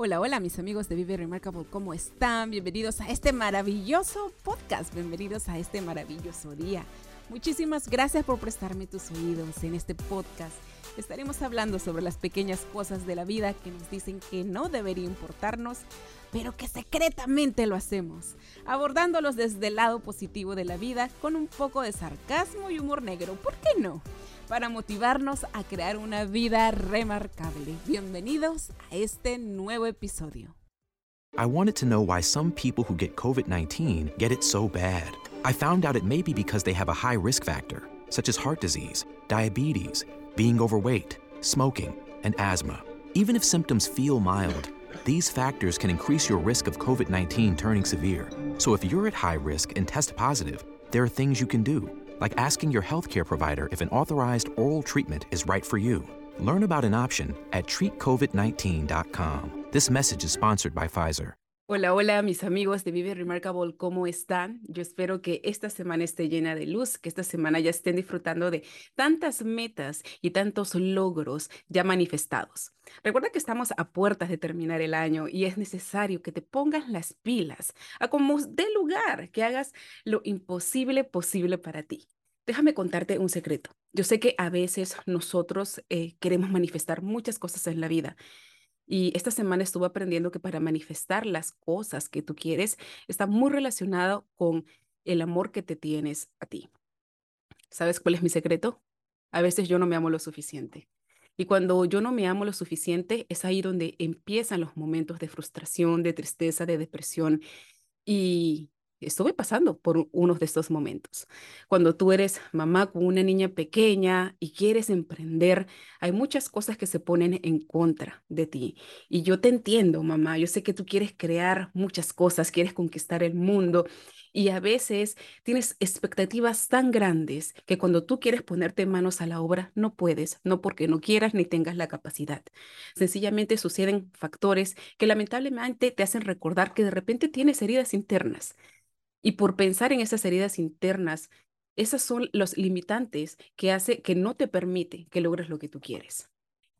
Hola, hola mis amigos de Vive Remarkable, ¿cómo están? Bienvenidos a este maravilloso podcast, bienvenidos a este maravilloso día. Muchísimas gracias por prestarme tus oídos en este podcast. Estaremos hablando sobre las pequeñas cosas de la vida que nos dicen que no debería importarnos, pero que secretamente lo hacemos, abordándolos desde el lado positivo de la vida con un poco de sarcasmo y humor negro, ¿por qué no? Para motivarnos a crear una vida remarcable. Bienvenidos a este nuevo episodio. I wanted to know why some people who get COVID 19 get it so bad. I found out it may be because they have a high risk factor, such as heart disease, diabetes, being overweight, smoking, and asthma. Even if symptoms feel mild, these factors can increase your risk of COVID 19 turning severe. So if you're at high risk and test positive, there are things you can do, like asking your healthcare provider if an authorized oral treatment is right for you. Learn about an option at treatcovid19.com. This message is sponsored by Pfizer. Hola, hola mis amigos de Vive Remarkable, ¿cómo están? Yo espero que esta semana esté llena de luz, que esta semana ya estén disfrutando de tantas metas y tantos logros ya manifestados. Recuerda que estamos a puertas de terminar el año y es necesario que te pongas las pilas, a como dé lugar, que hagas lo imposible posible para ti. Déjame contarte un secreto. Yo sé que a veces nosotros eh, queremos manifestar muchas cosas en la vida y esta semana estuve aprendiendo que para manifestar las cosas que tú quieres está muy relacionado con el amor que te tienes a ti. ¿Sabes cuál es mi secreto? A veces yo no me amo lo suficiente. Y cuando yo no me amo lo suficiente, es ahí donde empiezan los momentos de frustración, de tristeza, de depresión. Y estuve pasando por unos de estos momentos. Cuando tú eres mamá con una niña pequeña y quieres emprender, hay muchas cosas que se ponen en contra de ti. Y yo te entiendo, mamá. Yo sé que tú quieres crear muchas cosas, quieres conquistar el mundo. Y a veces tienes expectativas tan grandes que cuando tú quieres ponerte manos a la obra, no puedes, no porque no quieras ni tengas la capacidad. Sencillamente suceden factores que lamentablemente te hacen recordar que de repente tienes heridas internas y por pensar en esas heridas internas, esas son los limitantes que hace que no te permite que logres lo que tú quieres.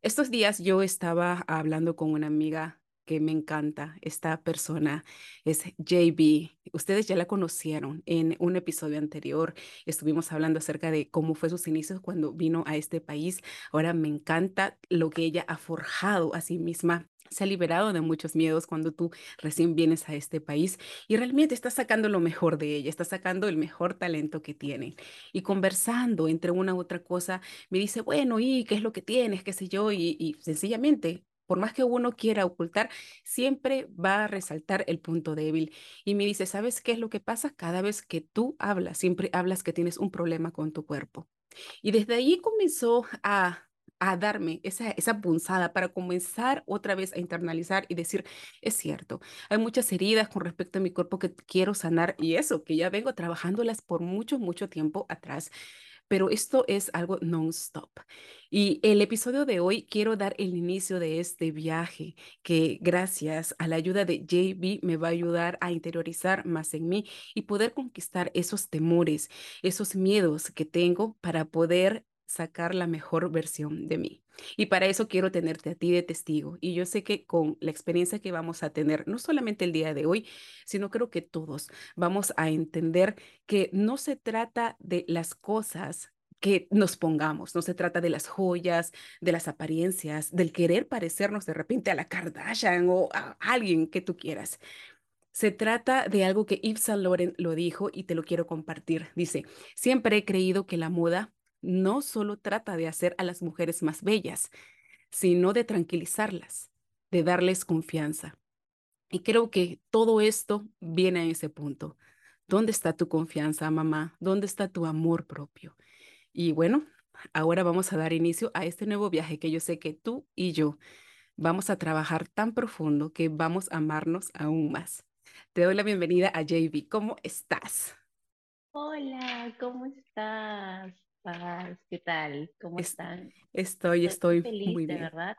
Estos días yo estaba hablando con una amiga que me encanta. Esta persona es JB. Ustedes ya la conocieron en un episodio anterior. Estuvimos hablando acerca de cómo fue sus inicios cuando vino a este país. Ahora me encanta lo que ella ha forjado a sí misma se ha liberado de muchos miedos cuando tú recién vienes a este país y realmente estás sacando lo mejor de ella, estás sacando el mejor talento que tiene. Y conversando entre una u otra cosa, me dice, bueno, ¿y qué es lo que tienes? ¿Qué sé yo? Y, y sencillamente por más que uno quiera ocultar, siempre va a resaltar el punto débil. Y me dice, ¿sabes qué es lo que pasa? Cada vez que tú hablas, siempre hablas que tienes un problema con tu cuerpo. Y desde ahí comenzó a a darme esa, esa punzada para comenzar otra vez a internalizar y decir, es cierto, hay muchas heridas con respecto a mi cuerpo que quiero sanar y eso, que ya vengo trabajándolas por mucho, mucho tiempo atrás. Pero esto es algo non-stop. Y el episodio de hoy quiero dar el inicio de este viaje que gracias a la ayuda de JB me va a ayudar a interiorizar más en mí y poder conquistar esos temores, esos miedos que tengo para poder sacar la mejor versión de mí. Y para eso quiero tenerte a ti de testigo. Y yo sé que con la experiencia que vamos a tener, no solamente el día de hoy, sino creo que todos vamos a entender que no se trata de las cosas que nos pongamos, no se trata de las joyas, de las apariencias, del querer parecernos de repente a la Kardashian o a alguien que tú quieras. Se trata de algo que Yves Saint Laurent lo dijo y te lo quiero compartir. Dice, siempre he creído que la moda no solo trata de hacer a las mujeres más bellas, sino de tranquilizarlas, de darles confianza. Y creo que todo esto viene a ese punto. ¿Dónde está tu confianza, mamá? ¿Dónde está tu amor propio? Y bueno, ahora vamos a dar inicio a este nuevo viaje que yo sé que tú y yo vamos a trabajar tan profundo que vamos a amarnos aún más. Te doy la bienvenida a JB. ¿Cómo estás? Hola, ¿cómo estás? Paz, ¿qué tal? ¿Cómo están? Estoy, estoy, feliz, muy de verdad.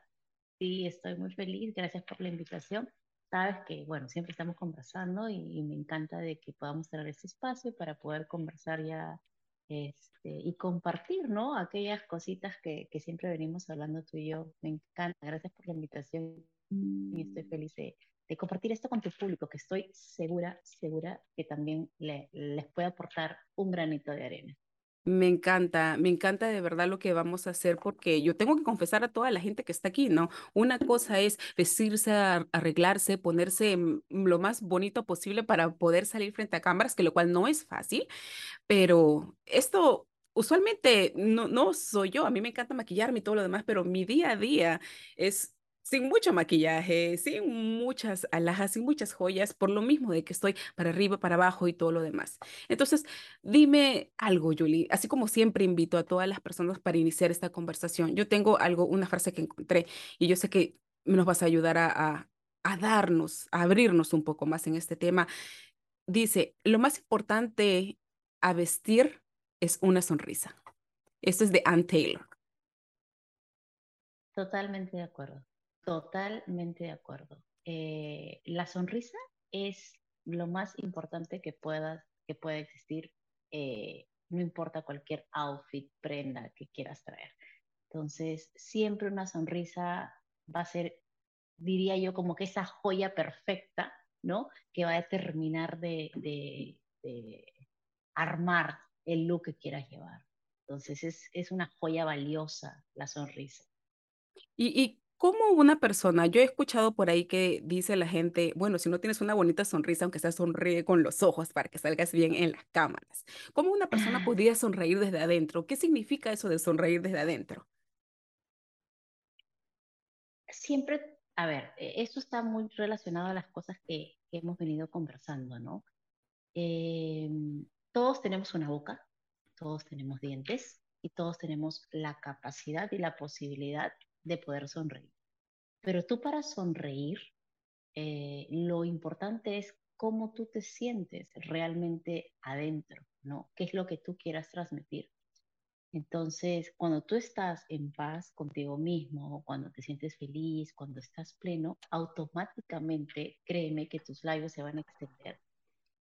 Sí, estoy muy feliz. Gracias por la invitación. Sabes que, bueno, siempre estamos conversando y, me encanta de que podamos tener este espacio para poder conversar ya este, y compartir, ¿no? Aquellas cositas que, que siempre venimos hablando tú y yo. Me encanta. Gracias por la invitación y estoy feliz de, de compartir esto con tu público, que estoy segura, segura que también le, les puede aportar un granito de arena. Me encanta, me encanta de verdad lo que vamos a hacer porque yo tengo que confesar a toda la gente que está aquí, ¿no? Una cosa es vestirse, arreglarse, ponerse lo más bonito posible para poder salir frente a cámaras, que lo cual no es fácil, pero esto usualmente no, no soy yo, a mí me encanta maquillarme y todo lo demás, pero mi día a día es sin mucho maquillaje, sin muchas alhajas, sin muchas joyas, por lo mismo de que estoy para arriba, para abajo y todo lo demás. Entonces, dime algo, Julie, así como siempre invito a todas las personas para iniciar esta conversación. Yo tengo algo, una frase que encontré y yo sé que nos vas a ayudar a, a darnos, a abrirnos un poco más en este tema. Dice, lo más importante a vestir es una sonrisa. Esto es de Ann Taylor. Totalmente de acuerdo. Totalmente de acuerdo. Eh, la sonrisa es lo más importante que pueda, que pueda existir, eh, no importa cualquier outfit, prenda que quieras traer. Entonces, siempre una sonrisa va a ser, diría yo, como que esa joya perfecta, ¿no? Que va a determinar de, de, de armar el look que quieras llevar. Entonces, es, es una joya valiosa la sonrisa. ¿Y, y ¿Cómo una persona, yo he escuchado por ahí que dice la gente, bueno, si no tienes una bonita sonrisa, aunque sea sonríe con los ojos para que salgas bien en las cámaras. ¿Cómo una persona podría sonreír desde adentro? ¿Qué significa eso de sonreír desde adentro? Siempre, a ver, e, esto está muy relacionado a las cosas que, hemos venido conversando, ¿no? Em, todos tenemos una boca, todos tenemos dientes y todos tenemos la capacidad y la posibilidad de poder sonreír. Pero tú para sonreír, eh, lo importante es cómo tú te sientes realmente adentro, ¿no? ¿Qué es lo que tú quieras transmitir? Entonces, cuando tú estás en paz contigo mismo, cuando te sientes feliz, cuando estás pleno, automáticamente, créeme que tus labios se van a extender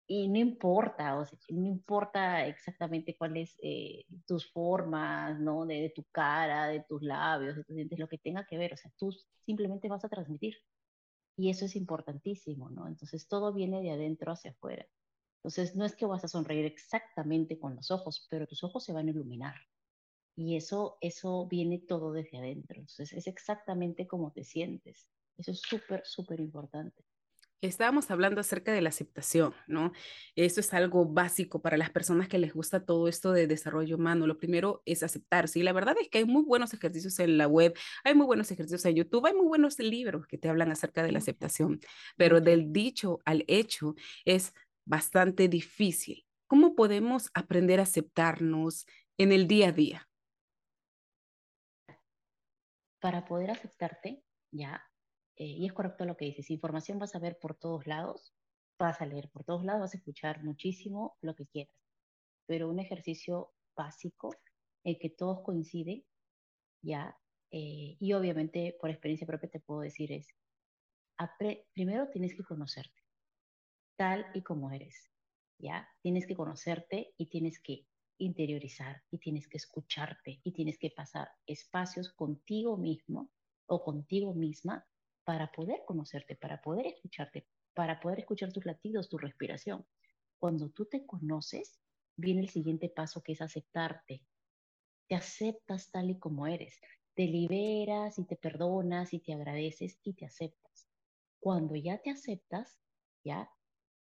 y no importa, o sea, no importa exactamente cuáles eh, tus formas, ¿no? De, tu cara, de tus labios, de tus dientes, lo que tenga que ver, o sea, tú simplemente vas a transmitir. Y eso es importantísimo, ¿no? Entonces todo viene de adentro hacia afuera. Entonces no es que vas a sonreír exactamente con los ojos, pero tus ojos se van a iluminar. Y eso, eso viene todo desde adentro. Entonces es exactamente como te sientes. Eso es súper, súper importante. Estábamos hablando acerca de la aceptación, ¿no? Eso es algo básico para las personas que les gusta todo esto de desarrollo humano. Lo primero es aceptarse. Y la verdad es que hay muy buenos ejercicios en la web, hay muy buenos ejercicios en YouTube, hay muy buenos libros que te hablan acerca de la aceptación. Pero del dicho al hecho es bastante difícil. ¿Cómo podemos aprender a aceptarnos en el día a día? Para poder aceptarte, ya eh, y es correcto lo que dices, información vas a ver por todos lados, vas a leer por todos lados, vas a escuchar muchísimo lo que quieras, pero un ejercicio básico en que todos coinciden, ya, eh, y obviamente por experiencia propia te puedo decir es, primero tienes que conocerte, tal y como eres, ya, tienes que conocerte y tienes que interiorizar y tienes que escucharte y tienes que pasar espacios contigo mismo o contigo misma para poder conocerte, para poder escucharte, para poder escuchar tus latidos, tu respiración. Cuando tú te conoces, viene el siguiente paso que es aceptarte. Te aceptas tal y como eres. Te liberas y te perdonas y te agradeces y te aceptas. Cuando ya te aceptas, ya,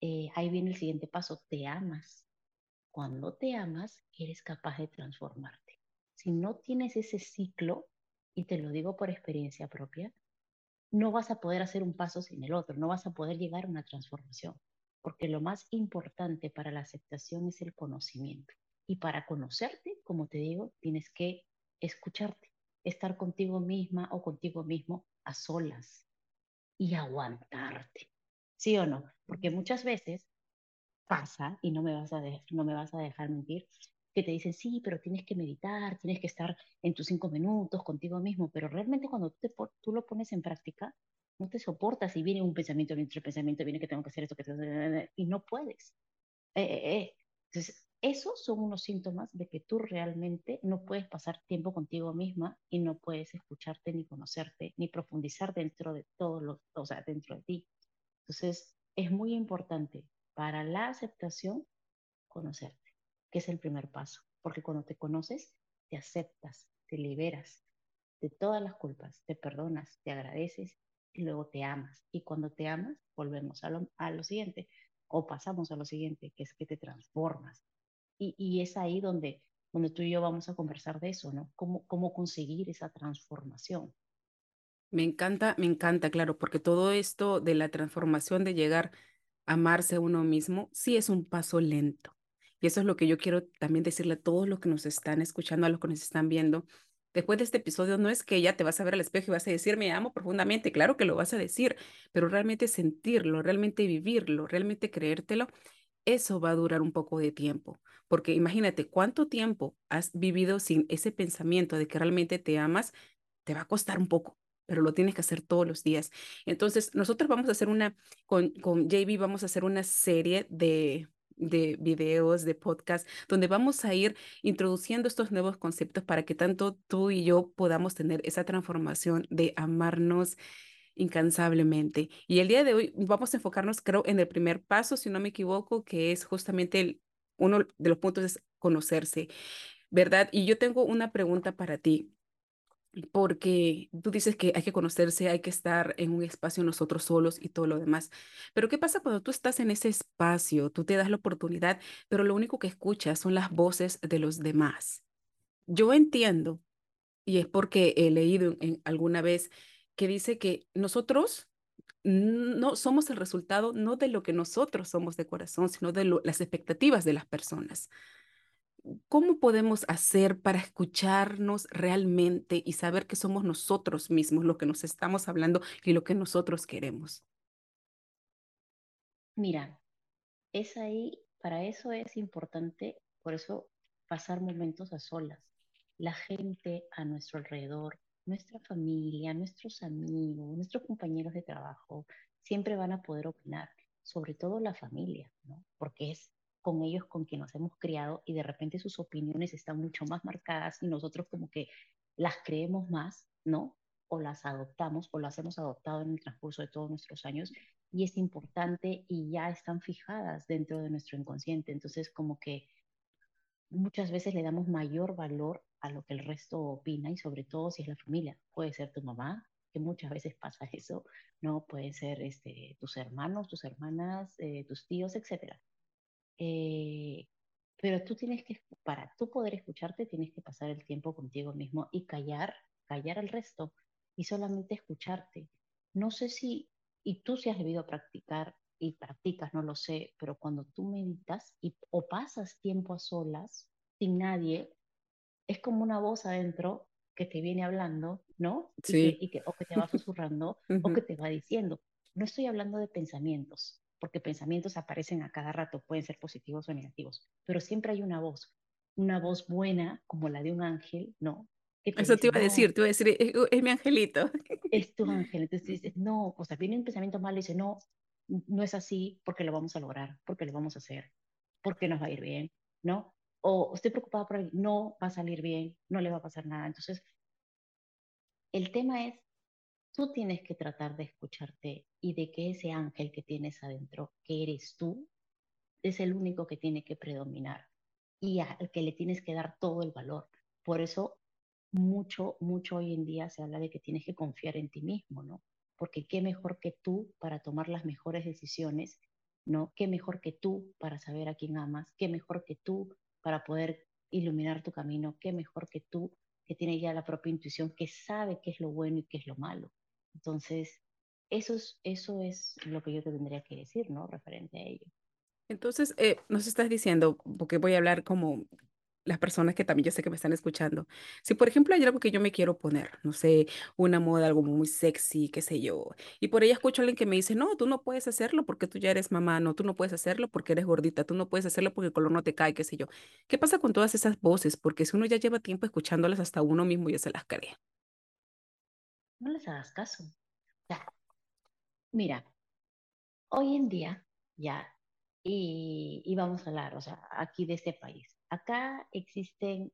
eh, ahí viene el siguiente paso, te amas. Cuando te amas, eres capaz de transformarte. Si no tienes ese ciclo, y te lo digo por experiencia propia, no vas a poder hacer un paso sin el otro, no vas a poder llegar a una transformación, porque lo más importante para la aceptación es el conocimiento. Y para conocerte, como te digo, tienes que escucharte, estar contigo misma o contigo mismo a solas y aguantarte. ¿Sí o no? Porque muchas veces pasa, y no me vas a, no me vas a dejar mentir, que te dicen, sí, pero tienes que meditar, tienes que estar en tus cinco minutos contigo mismo, pero realmente cuando te, tú lo pones en práctica, no te soportas y viene un pensamiento, viene otro pensamiento, viene que tengo que hacer esto, que tengo que y no puedes. Eh, eh, eh. Entonces, esos son unos síntomas de que tú realmente no puedes pasar tiempo contigo misma y no puedes escucharte ni conocerte ni profundizar dentro de todo lo, o sea, dentro de ti. Entonces, es muy importante para la aceptación conocerte, que es el primer paso, porque cuando te conoces, te aceptas, te liberas de todas las culpas, te perdonas, te agradeces y luego te amas. Y cuando te amas, volvemos a lo, a lo siguiente o pasamos a lo siguiente, que es que te transformas. Y, y, es ahí donde, donde tú y yo vamos a conversar de eso, ¿no? Cómo, cómo conseguir esa transformación. Me encanta, me encanta, claro, porque todo esto de la transformación, de llegar a amarse uno mismo, sí es un paso lento. Y eso es lo que yo quiero también decirle a todos los que nos están escuchando, a los que nos están viendo, Después de este episodio no es que ya te vas a ver al espejo y vas a decir, me amo profundamente, claro que lo vas a decir, pero realmente sentirlo, realmente vivirlo, realmente creértelo, eso va a durar un poco de tiempo, porque imagínate cuánto tiempo has vivido sin ese pensamiento de que realmente te amas, te va a costar un poco, pero lo tienes que hacer todos los días. Entonces, nosotros vamos a hacer una, con, con JB vamos a hacer una serie de, de videos, de podcast, donde vamos a ir introduciendo estos nuevos conceptos para que tanto tú y yo podamos tener esa transformación de amarnos incansablemente. Y el día de hoy vamos a enfocarnos, creo, en el primer paso, si no me equivoco, que es justamente el, uno de los puntos es conocerse, ¿verdad? Y yo tengo una pregunta para ti porque tú dices que hay que conocerse, hay que estar en un espacio nosotros solos y todo lo demás. Pero ¿qué pasa cuando tú estás en ese espacio? Tú te das la oportunidad, pero lo único que escuchas son las voces de los demás. Yo entiendo, y es porque he leído alguna vez que dice que nosotros no somos el resultado no de lo que nosotros somos de corazón, sino de las expectativas de las personas. ¿Cómo podemos hacer para escucharnos realmente y saber que somos nosotros mismos lo que nos estamos hablando y lo que nosotros queremos? Mira, es ahí, para eso es importante, por eso pasar momentos a solas. La gente a nuestro alrededor, nuestra familia, nuestros amigos, nuestros compañeros de trabajo, siempre van a poder opinar, sobre todo la familia, ¿no? Porque es con ellos con quien nos hemos criado y de repente sus opiniones están mucho más marcadas y nosotros como que las creemos más, ¿no? O las adoptamos o las hemos adoptado en el transcurso de todos nuestros años y es importante y ya están fijadas dentro de nuestro inconsciente. Entonces como que muchas veces le damos mayor valor a lo que el resto opina y sobre todo si es la familia. Puede ser tu mamá, que muchas veces pasa eso, ¿no? Puede ser este, tus hermanos, tus hermanas, eh, tus tíos, etcétera. Eh, pero tú tienes que, para tú poder escucharte, tienes que pasar el tiempo contigo mismo y callar, callar al resto y solamente escucharte. No sé si, y tú si has debido practicar y practicas, no lo sé, pero cuando tú meditas y, o pasas tiempo a solas, sin nadie, es como una voz adentro que te viene hablando, ¿no? Sí. Y que, o que te va susurrando o que te va diciendo. No estoy hablando de pensamientos, porque pensamientos aparecen a cada rato, pueden ser positivos o negativos, pero siempre hay una voz, una voz buena como la de un ángel, ¿no? Eso te iba a decir, te iba a decir, es, mi angelito. Es tu ángel, entonces dices, no, o sea, viene un pensamiento malo y dice, no, no es así porque lo vamos a lograr, porque lo vamos a hacer, porque nos va a ir bien, ¿no? O estoy preocupada por él, no va a salir bien, no le va a pasar nada. Entonces, el tema es tú tienes que tratar de escucharte y de que ese ángel que tienes adentro, que eres tú, es el único que tiene que predominar y al que le tienes que dar todo el valor. Por eso mucho, mucho hoy en día se habla de que tienes que confiar en ti mismo, ¿no? Porque qué mejor que tú para tomar las mejores decisiones, ¿no? Qué mejor que tú para saber a quién amas, qué mejor que tú para poder iluminar tu camino, qué mejor que tú que tiene ya la propia intuición, que sabe qué es lo bueno y qué es lo malo. Entonces, eso es, eso es lo que yo te tendría que decir, ¿no? Referente a ello. Entonces, eh, nos estás diciendo, porque voy a hablar como las personas que también yo sé que me están escuchando. Si, por ejemplo, hay algo que yo me quiero poner, no sé, una moda, algo muy sexy, qué sé yo, y por ahí escucho a alguien que me dice, no, tú no puedes hacerlo porque tú ya eres mamá, no, tú no puedes hacerlo porque eres gordita, tú no puedes hacerlo porque el color no te cae, qué sé yo. ¿Qué pasa con todas esas voces? Porque si uno ya lleva tiempo escuchándolas, hasta uno mismo ya se las cree. No les hagas caso. Mira, hoy en día, ya, y, y vamos a hablar, o sea, aquí de este país Acá existen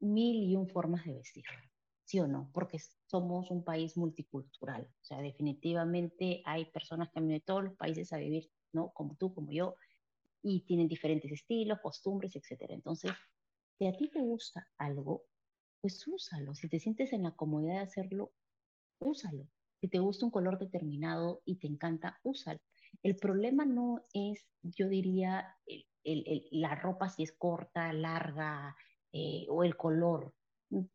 mil y un formas de vestir, ¿sí o no? Porque somos un país multicultural. O sea, definitivamente hay personas que vienen de todos los países a vivir, ¿no? Como tú, como yo, y tienen diferentes estilos, costumbres, etc. Entonces, si a ti te gusta algo, pues úsalo. Si te sientes en la comodidad de hacerlo, úsalo. Si te gusta un color determinado y te encanta, úsalo. El problema no es, yo diría, la ropa si es corta, larga eh, o el color.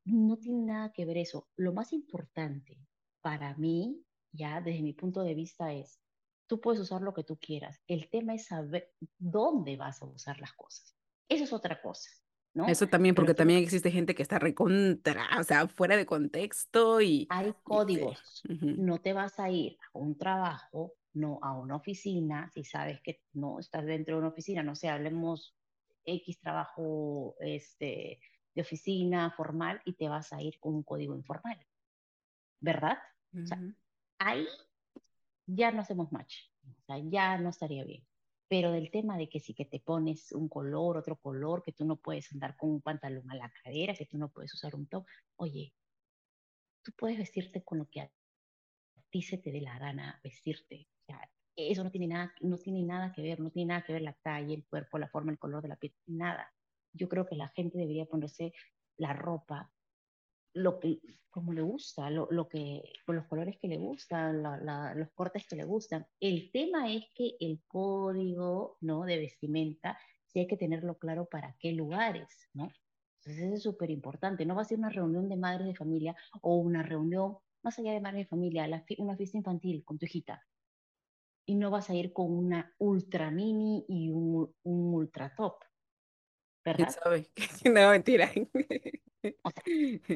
No tiene nada que ver eso. Lo más importante para mí, ya desde mi punto de vista, es, tú puedes usar lo que tú quieras. El tema es saber dónde vas a usar las cosas. Eso es otra cosa. ¿No? Eso también, porque también existe gente que está recontra, o sea, fuera de contexto y... Hay códigos. No te vas a ir a un trabajo no a una oficina, si sabes que no estás dentro de una oficina, no sé, hablemos X trabajo este, de oficina formal y te vas a ir con un código informal, ¿verdad? o sea, ahí ya no hacemos match, o sea, ya no estaría bien. Pero del tema de que si que te pones un color, otro color, que tú no puedes andar con un pantalón a la cadera, que tú no puedes usar un top, oye, tú puedes vestirte con lo que a ti se te dé la gana vestirte eso no tiene, nada, no tiene nada que ver, no tiene nada que ver la talla, el cuerpo, la forma, el color de la piel, nada. Yo creo que la gente debería ponerse la ropa lo que, como le gusta, lo, lo que, con los colores que le gustan, los cortes que le gustan. El tema es que el código ¿no? de vestimenta, sí hay que tenerlo claro para qué lugares, ¿no? Entonces eso es súper importante. No va a ser una reunión de madres de familia o una reunión más allá de madres de familia, una fiesta infantil con tu hijita y no vas a ir con una ultra mini y un, un ultra top. ¿Verdad? sabe? no, mentira.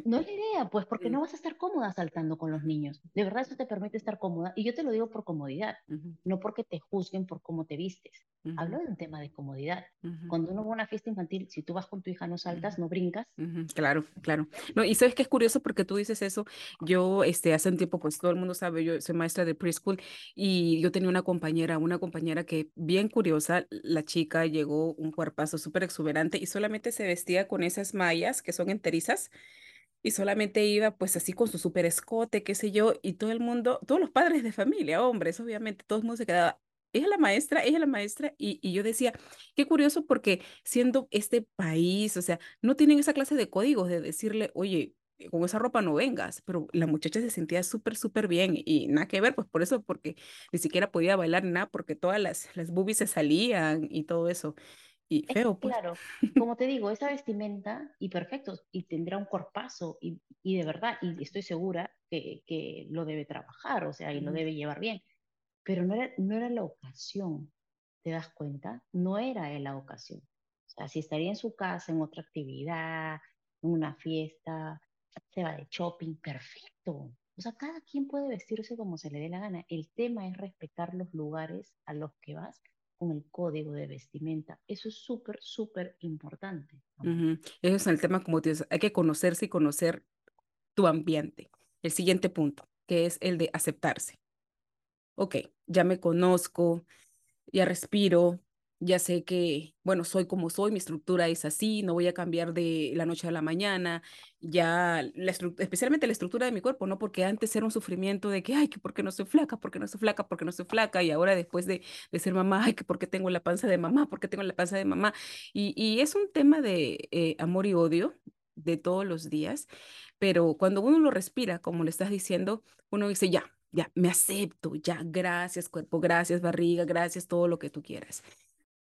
no es la idea, pues, porque no vas a estar cómoda saltando con los niños. De verdad, eso te permite estar cómoda. Y yo te lo digo por comodidad, no porque te juzguen por cómo te vistes. Hablo de un tema de comodidad. Cuando uno va a una fiesta infantil, si tú vas con tu hija, no saltas, no brincas. Claro, claro. No, y sabes que es curioso porque tú dices eso. Yo, este, hace un tiempo, pues todo el mundo sabe, yo soy maestra de preschool y yo tenía una compañera, una compañera que bien curiosa, la chica llegó un cuerpazo súper exuberante y solamente se vestía con esas mallas que son y solamente iba pues así con su super escote, qué sé yo, y todo el mundo, todos los padres de familia, hombres, obviamente, todo el mundo se quedaba, ella es la maestra, ella es la maestra, y, y yo decía, qué curioso porque siendo este país, o sea, no tienen esa clase de códigos de decirle, oye, con esa ropa no vengas, pero la muchacha se sentía súper, súper bien y nada que ver, pues por eso, porque ni siquiera podía bailar nada, porque todas las, las boobies se salían y todo eso. Y feo, pues. Claro, como te digo, esa vestimenta, y perfecto, y tendrá un corpazo, y, y de verdad, y estoy segura que, que, lo debe trabajar, o sea, y lo debe llevar bien, pero no era, no era la ocasión, ¿te das cuenta? No era la ocasión. O sea, si estaría en su casa, en otra actividad, en una fiesta, se va de shopping, perfecto. O sea, cada quien puede vestirse como se le dé la gana. El tema es respetar los lugares a los que vas con el código de vestimenta. Eso es súper, súper importante. Eso es el tema, como tú dices, hay que conocerse y conocer tu ambiente. El siguiente punto, que es el de aceptarse. Ok, ya me conozco, ya respiro, ya sé que, bueno, soy como soy, mi estructura es así, no voy a cambiar de la noche a la mañana, ya, la especialmente la estructura de mi cuerpo, ¿no? Porque antes era un sufrimiento de que, ay, que porque no soy flaca, porque no soy flaca, porque no soy flaca, y ahora después de, de ser mamá, ay, que porque tengo la panza de mamá, porque tengo la panza de mamá. Y, y es un tema de eh, amor y odio de todos los días, pero cuando uno lo respira, como le estás diciendo, uno dice, ya, ya, me acepto, ya, gracias cuerpo, gracias barriga, gracias todo lo que tú quieras.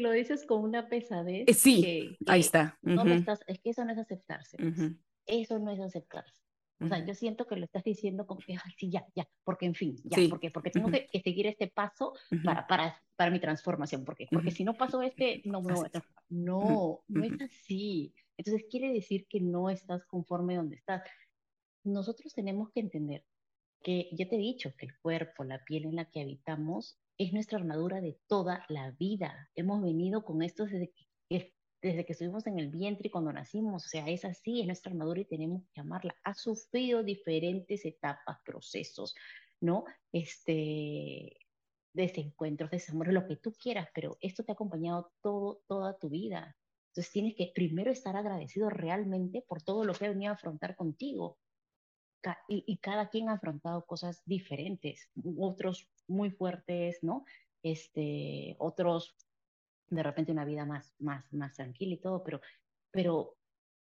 Lo dices con una pesadez. Eh, sí, que- ahí que está. no lo Ujú, estás, es que eso no es aceptarse. pues. ujú, Eso no es aceptarse. O sea, yo siento que lo estás diciendo como que, ay, sí, ya, ya, porque en fin, ya, Sí. porque, porque tengo que, que seguir este paso Ujú. para, para, para mi transformación, porque, porque Ujú. si no paso este, no me voy a transformar. No, no es así. Entonces quiere decir que no estás conforme donde estás. Nosotros tenemos que entender que ya te he dicho que el cuerpo, la piel en la que habitamos, es nuestra armadura de toda la vida. Hemos venido con esto desde que, desde que estuvimos en el vientre y cuando nacimos. O sea, es así, es nuestra armadura y tenemos que amarla. Ha sufrido diferentes etapas, procesos, ¿no? Este, desencuentros, desamores, lo que tú quieras, pero esto te ha acompañado todo, toda tu vida. Entonces tienes que primero estar agradecido realmente por todo lo que ha venido a afrontar contigo y, y cada quien ha afrontado cosas diferentes, otros muy fuertes, ¿no? Este, otros de repente una vida más, más, más tranquila y todo, pero, pero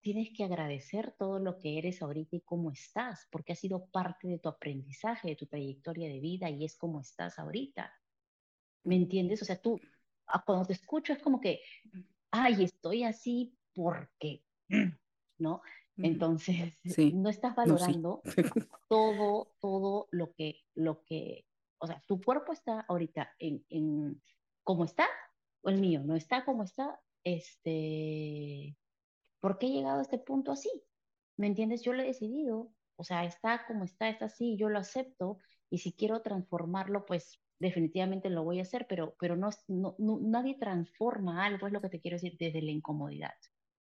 tienes que agradecer todo lo que eres ahorita y cómo estás, porque ha sido parte de tu aprendizaje, de tu trayectoria de vida y es como estás ahorita. ¿Me entiendes? O sea, tú, ah, cuando te escucho es como que, ay, estoy así porque, ¿no? Entonces, Sí. no estás No, sí. valorando todo, todo lo que, lo que, o sea, tu cuerpo está ahorita en, en como está, o el mío no está como está, este, ¿por qué he llegado a este punto así? ¿Me entiendes? Yo lo he decidido, o sea, está como está, está así, yo lo acepto, y si quiero transformarlo, pues definitivamente lo voy a hacer, pero, pero no, no, nadie transforma algo, es lo que te quiero decir, desde la incomodidad,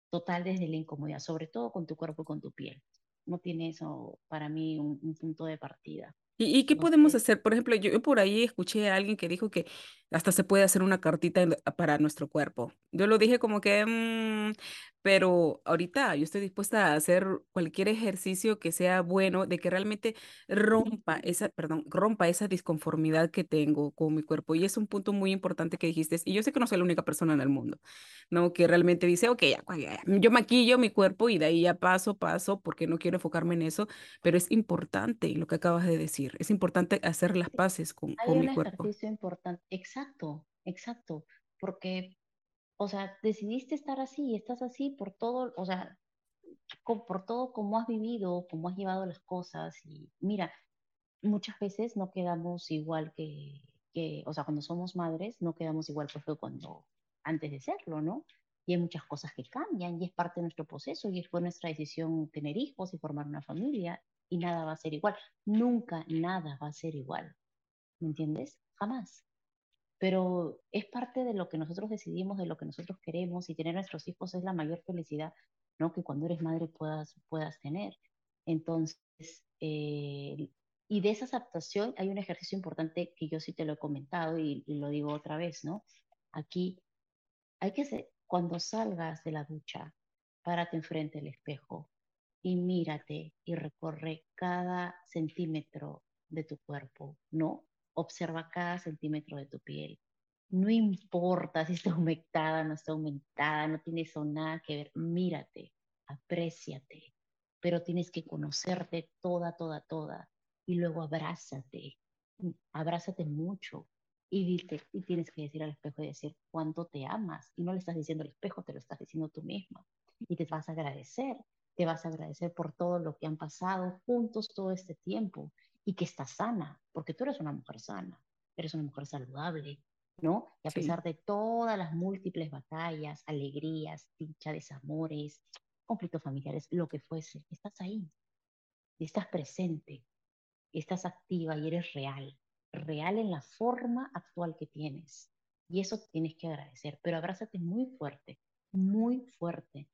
total desde la incomodidad, sobre todo con tu cuerpo y con tu piel. No tiene eso para mí un punto de partida. ¿Y, y qué podemos hacer? Por ejemplo, yo, yo por ahí escuché a alguien que dijo que hasta se puede hacer una cartita en- para nuestro cuerpo. Yo lo dije como que, mm, pero ahorita yo estoy dispuesta a hacer cualquier ejercicio que sea bueno, de que realmente rompa esa, perdón, rompa esa disconformidad que tengo con mi cuerpo. Y es un punto muy importante que dijiste. Y yo sé que no soy la única persona en el mundo, ¿no? Que realmente dice, ok, ya, ya, yo maquillo mi cuerpo y de ahí ya paso, paso, porque no quiero enfocarme en eso pero es importante lo que acabas de decir, es importante hacer las paces con, Hay con un mi cuerpo. ejercicio importante, exacto, exacto, porque, o sea, decidiste estar así y estás así por todo, o sea, por todo como has vivido, cómo has llevado las cosas mira, muchas veces no quedamos igual que, que, o sea, cuando somos madres no quedamos igual que cuando antes de serlo, ¿no? Y hay muchas cosas que cambian y es parte de nuestro proceso y fue nuestra decisión tener hijos y formar una familia y nada va a ser igual. Nunca nada va a ser igual. ¿Me entiendes? Jamás. Pero es parte de lo que nosotros decidimos, de lo que nosotros queremos y tener nuestros hijos es la mayor felicidad, ¿no? Que cuando eres madre puedas, puedas tener. Entonces, eh, y de esa adaptación hay un ejercicio importante que yo sí te lo he comentado y, lo digo otra vez, ¿no? Aquí hay que hacer, cuando salgas de la ducha, párate enfrente del espejo y mírate y recorre cada centímetro de tu cuerpo, ¿no? Observa cada centímetro de tu piel. No importa si está humectada, no está aumentada, no tiene eso nada que ver. Mírate, apréciate, pero tienes que conocerte toda, toda, toda. Y luego abrázate, abrázate mucho. Y, dite, y tienes que decir al espejo y decir cuánto te amas. Y no le estás diciendo al espejo, te lo estás diciendo tú misma. Y te vas a agradecer, te vas a agradecer por todo lo que han pasado juntos todo este tiempo y que estás sana, porque tú eres una mujer sana, eres una mujer saludable, ¿no? Y a Sí. pesar de todas las múltiples batallas, alegrías, dicha, desamores, conflictos familiares, lo que fuese, estás ahí, estás presente, estás activa y eres real, real en la forma actual que tienes. Y eso tienes que agradecer, pero abrázate muy fuerte, muy fuerte,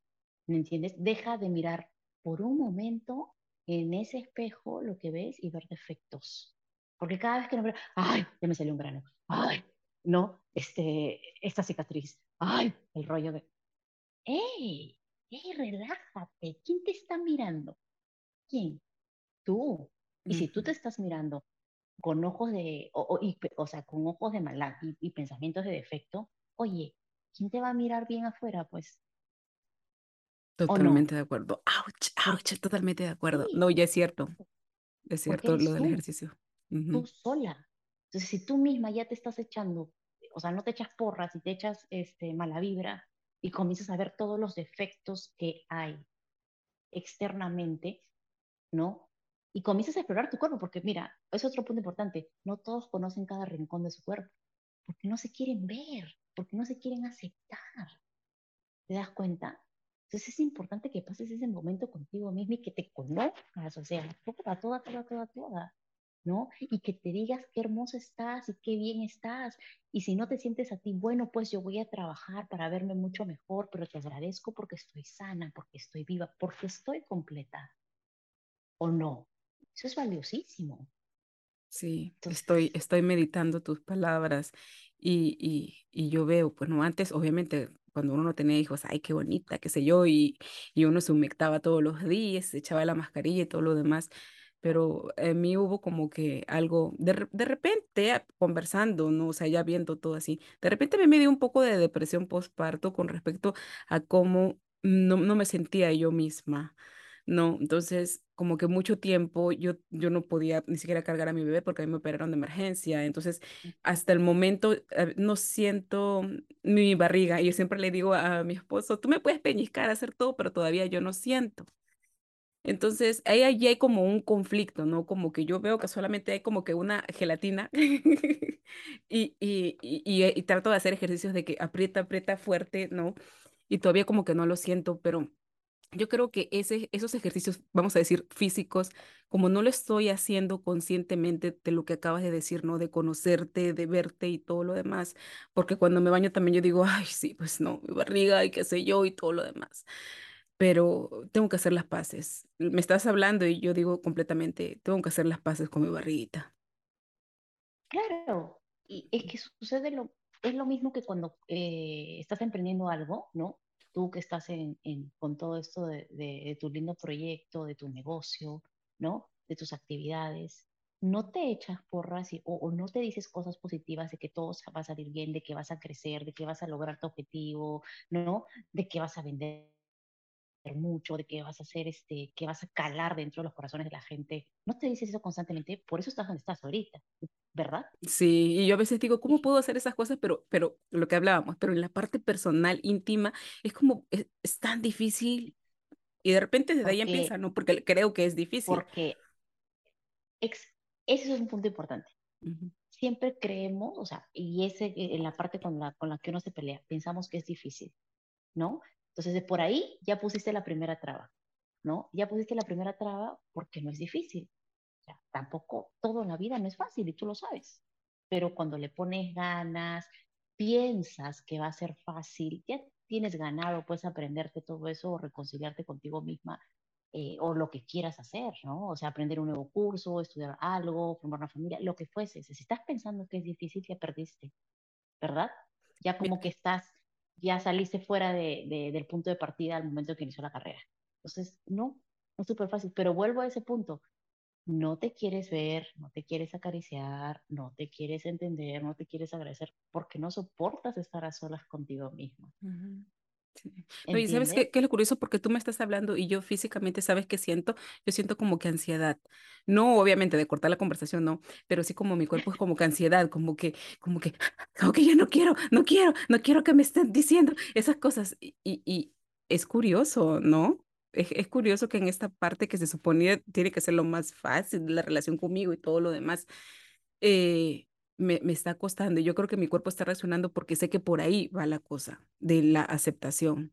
¿me entiendes? Deja de mirar por un momento en ese espejo lo que ves y ver defectos. Porque cada vez que veo, ay, ya me salió un grano, ay, no, este, esta cicatriz, ay, el rollo de, ¡ey! ¡ey, relájate! ¿Quién te está mirando? ¿Quién? Tú. Y si tú te estás mirando con ojos de, o, o, y, o sea, con ojos de maldad y, y pensamientos de defecto, oye, ¿quién te va a mirar bien afuera? Pues, Totalmente de acuerdo. Ouch, ouch, totalmente de acuerdo. No, ya es cierto. Es cierto lo del ejercicio. Tú sola. Entonces, si tú misma ya te estás echando, o sea, no te echas porras y te echas este, mala vibra y comienzas a ver todos los defectos que hay externamente, ¿no? Y comienzas a explorar tu cuerpo, porque mira, es otro punto importante, no todos conocen cada rincón de su cuerpo, porque no se quieren ver, porque no se quieren aceptar. ¿Te das cuenta? Entonces es importante que pases ese momento contigo mismo y que te conozcas, o sea, toda, toda, toda, toda, toda, ¿no? Y que te digas qué hermosa estás y qué bien estás. Y si no te sientes a ti, bueno, pues yo voy a trabajar para verme mucho mejor, pero te agradezco porque estoy sana, porque estoy viva, porque estoy completa. ¿O no? Eso es valiosísimo. Sí, estoy, estoy meditando tus palabras y, y, y yo veo, bueno, antes obviamente cuando uno no tenía hijos, ay, qué bonita, qué sé yo, y, y uno se humectaba todos los días, se echaba la mascarilla y todo lo demás, pero en mí hubo como que algo, de, de repente, ah, conversando, ¿no? O sea, ya viendo todo así, de repente me dio un poco de depresión postparto con respecto a cómo no, no me sentía yo misma. No, entonces como que mucho tiempo yo, yo no podía ni siquiera cargar a mi bebé porque a mí me operaron de emergencia. Entonces, hasta el momento eh, no siento mi barriga. Y yo siempre le digo a mi esposo, tú me puedes peñiscar, hacer todo, pero todavía yo no siento. Entonces, ahí, ahí hay como un conflicto, ¿no? Como que yo veo que solamente hay como que una gelatina y, y, y, y trato de hacer ejercicios de que aprieta, aprieta fuerte, ¿no? Y todavía como que no lo siento, pero yo creo que esos ejercicios, vamos a decir, físicos, como no lo estoy haciendo conscientemente de lo que acabas de decir, ¿no? De conocerte, de verte y todo lo demás, porque cuando me baño también yo digo, ay, sí, pues no, mi barriga y qué sé yo y todo lo demás, pero tengo que hacer las paces. Me estás hablando y yo digo completamente, tengo que hacer las paces con mi barriguita. Claro, y es que sucede lo, es lo mismo que cuando eh, estás emprendiendo algo, ¿no? Tú que estás en, con todo esto de, tu lindo proyecto, de tu negocio, ¿no? De tus actividades, no te echas porras y, o, no te dices cosas positivas de que todo va a salir bien, de que vas a crecer, de que vas a lograr tu objetivo, ¿no? De que vas a vender mucho, de que vas a hacer este, que vas a calar dentro de los corazones de la gente. No te dices eso constantemente, por eso estás donde estás ahorita. ¿Verdad? Sí, y yo a veces digo, ¿cómo puedo hacer esas cosas? Pero, pero lo que hablábamos, pero en la parte personal, íntima, es como, es, tan difícil. Y de repente desde ahí empieza, ¿no? Porque creo que es difícil. Porque ese es un punto importante. Siempre creemos, o sea, y ese eh, en la parte con la, con la que uno se pelea, pensamos que es difícil, ¿no? Entonces, de por ahí ya pusiste la primera traba, ¿no? Ya pusiste la primera traba porque no es difícil tampoco todo en la vida no es fácil y tú lo sabes, pero cuando le pones ganas, piensas que va a ser fácil, ya tienes ganado, puedes aprenderte todo eso o reconciliarte contigo misma eh, o lo que quieras hacer, ¿no? O sea, aprender un nuevo curso, estudiar algo, formar una familia, lo que fuese. Si estás pensando que es difícil, ya perdiste, ¿verdad? Ya como que estás, ya saliste fuera de, del punto de partida al momento que inició la carrera. Entonces, no, no es súper fácil, pero vuelvo a ese punto no te quieres ver, no te quieres acariciar, no te quieres entender, no te quieres agradecer, porque no soportas estar a solas contigo mismo. y sabes qué, qué, es lo curioso, porque tú me estás hablando y yo físicamente, ¿sabes qué siento? Yo siento como que ansiedad. No, obviamente, de cortar la conversación, no, pero sí como mi cuerpo es como que ansiedad, como que, como que, como que ya no quiero, no quiero, no quiero que me estén diciendo esas cosas. Y, y es curioso, ¿no? Es, curioso que en esta parte que se suponía tiene que ser lo más fácil, la relación conmigo y todo lo demás, eh, me, me, está costando. Yo creo que mi cuerpo está reaccionando porque sé que por ahí va la cosa de la aceptación.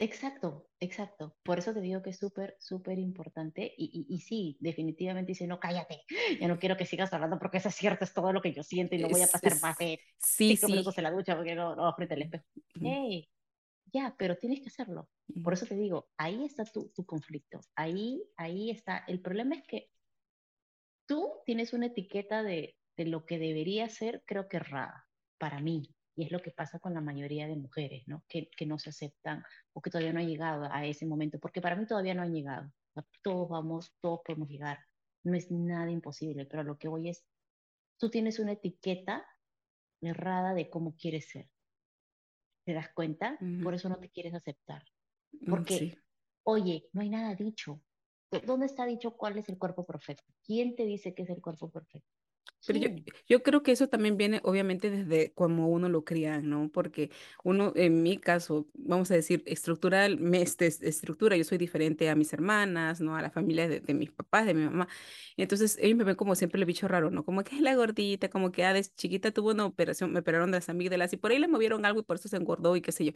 Exacto, exacto. Por eso te digo que es súper, súper importante. Y, y, sí, definitivamente dice, no, cállate, ya no quiero que sigas hablando porque eso es cierto, es todo lo que yo siento y no voy a pasar más de sí, cinco sí. minutos en la ducha porque no, no frente al espejo. Hey, ya, pero tienes que hacerlo. Por eso te digo, ahí está tu, tu conflicto, ahí, ahí está. El problema es que tú tienes una etiqueta de, de lo que debería ser, creo que errada, para mí. Y es lo que pasa con la mayoría de mujeres, ¿no? Que, que no se aceptan o que todavía no han llegado a ese momento, porque para mí todavía no han llegado. Todos vamos, todos podemos llegar. No es nada imposible, pero lo que voy es, tú tienes una etiqueta errada de cómo quieres ser ¿Te das cuenta? Por eso no te quieres aceptar. Mm, Porque, sí. oye, no hay nada dicho. ¿Dónde está dicho cuál es el cuerpo perfecto? ¿Quién te dice que es el cuerpo perfecto? Pero yo, yo creo que eso también viene obviamente desde como uno lo cría, ¿no? Porque uno, en mi caso, vamos a decir, estructural, me, este, es- estructura, yo soy diferente a mis hermanas, ¿no? A la familia de, de mis papás, de mi mamá. Entonces ellos me ven como siempre el bicho raro, ¿no? Como que es la gordita, como que ah, de chiquita tuvo una operación, me operaron de las amígdalas y por ahí le movieron algo y por eso se engordó y qué sé yo.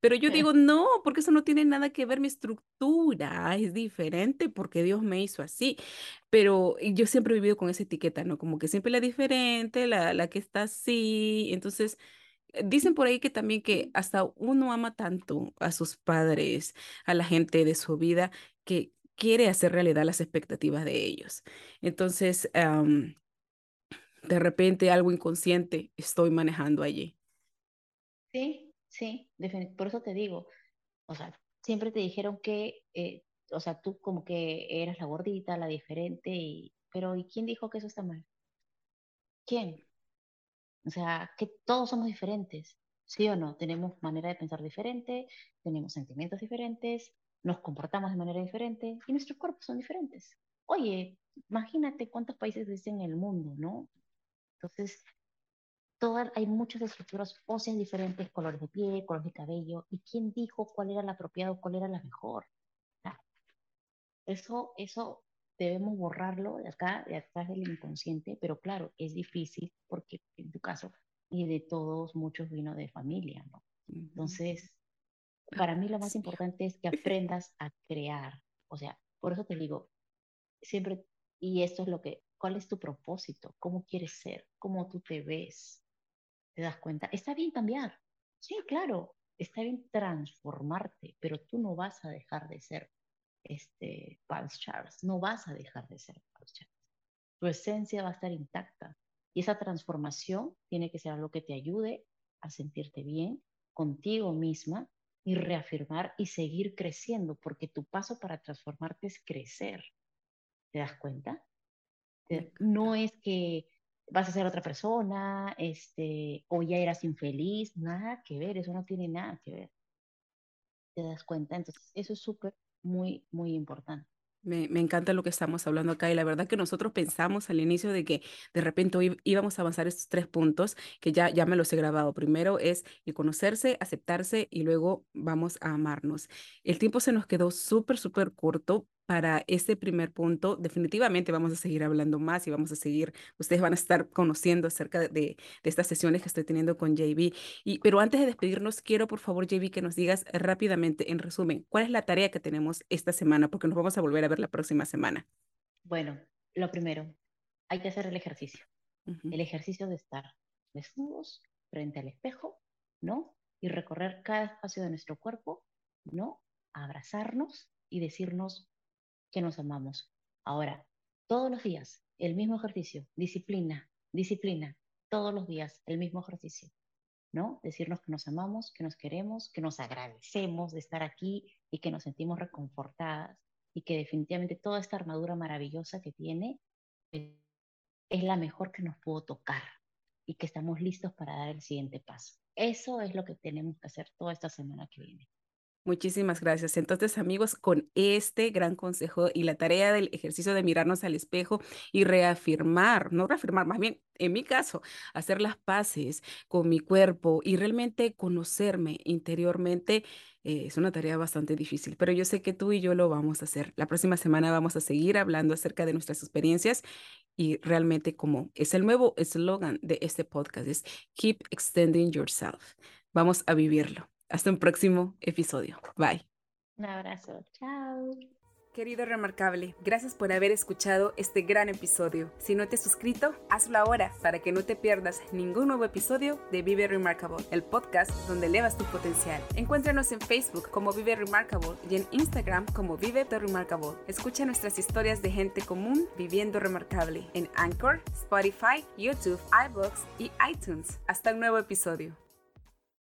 Pero yo digo, no, porque eso no tiene nada que ver, mi estructura es diferente porque Dios me hizo así. Pero yo siempre he vivido con esa etiqueta, ¿no? Como que siempre la diferente, la, la que está así. Entonces, eh, dicen por ahí que también que hasta uno ama tanto a sus padres, a la gente de su vida, que quiere hacer realidad las expectativas de ellos. Entonces, am, de repente algo inconsciente estoy manejando allí. Sí, sí, por eso te digo, o sea, siempre te dijeron que, eh, o sea, tú como que eras la gordita, la diferente, y, pero ¿y quién dijo que eso está mal? ¿Quién? O sea, que todos somos diferentes, ¿sí o no? Tenemos manera de pensar diferente, tenemos sentimientos diferentes, nos comportamos de manera diferente y nuestros cuerpos son diferentes. Oye, imagínate cuántos países existen en el mundo, ¿no? Entonces, todas, hay muchas estructuras óseas diferentes, colores de piel, colores de cabello, y quién dijo cuál era la apropiada o cuál era la mejor. Eso, eso debemos borrarlo de acá, de atrás del inconsciente, pero claro, es difícil porque en tu caso y de todos, muchos vino de familia, ¿no? Entonces, para mí lo más importante es que aprendas a crear. O sea, por eso te digo, siempre, y esto es lo que, ¿cuál es tu propósito? ¿Cómo quieres ser? ¿Cómo tú te ves? ¿Te das cuenta? Está bien cambiar. Sí, claro, está bien transformarte, pero tú no vas a dejar de ser este Pulse Charles, no vas a dejar de ser Pulse Charles. Tu esencia va a estar intacta y esa transformación tiene que ser algo que te ayude a sentirte bien contigo misma y reafirmar y seguir creciendo, porque tu paso para transformarte es crecer. ¿Te das cuenta? Te- No es que vas a ser otra persona, este, o ya eras infeliz, nada que ver, eso no tiene nada que ver. ¿Te das cuenta? Entonces, eso es súper, muy, muy importante. Me, me encanta lo que estamos hablando acá y la verdad que nosotros pensamos al inicio de que de repente hoy íbamos a avanzar estos tres puntos que ya, ya me los he grabado. Primero es el conocerse, aceptarse y luego vamos a amarnos. El tiempo se nos quedó súper, súper corto para este primer punto. Definitivamente vamos a seguir hablando más y vamos a seguir, ustedes van a estar conociendo acerca de, de estas sesiones que estoy teniendo con JB. Y, pero antes de despedirnos, quiero por favor, JB, que nos digas rápidamente, en resumen, cuál es la tarea que tenemos esta semana, porque nos vamos a volver a ver la próxima semana. Bueno, lo primero, hay que hacer el ejercicio. El ejercicio de estar desnudos frente al espejo, ¿no? Y recorrer cada espacio de nuestro cuerpo, ¿no? Abrazarnos y decirnos que nos amamos. Ahora, todos los días, el mismo ejercicio, disciplina, disciplina, todos los días, el mismo ejercicio, ¿no? Decirnos que nos amamos, que nos queremos, que nos agradecemos de estar aquí y que nos sentimos reconfortadas y que definitivamente toda esta armadura maravillosa que tiene eh, es la mejor que nos pudo tocar y que estamos listos para dar el siguiente paso. Eso es lo que tenemos que hacer toda esta semana que viene. Muchísimas gracias. Entonces, amigos, con este gran consejo y la tarea del ejercicio de mirarnos al espejo y reafirmar, no reafirmar, más bien, en mi caso, hacer las paces con mi cuerpo y realmente conocerme interiormente, eh, es una tarea bastante difícil, pero yo sé que tú y yo lo vamos a hacer. La próxima semana vamos a seguir hablando acerca de nuestras experiencias y realmente como es el nuevo eslogan de este podcast, es Keep Extending Yourself. Vamos a vivirlo. Hasta un próximo episodio. Bye. Un abrazo. Chao. Querido Remarcable, gracias por haber escuchado este gran episodio. Si no te has suscrito, hazlo ahora para que no te pierdas ningún nuevo episodio de Vive Remarkable, el podcast donde elevas tu potencial. Encuéntranos en Facebook como Vive Remarkable y en Instagram como Vive the Remarkable. Escucha nuestras historias de gente común viviendo remarcable en Anchor, Spotify, YouTube, iBooks y iTunes. Hasta un nuevo episodio.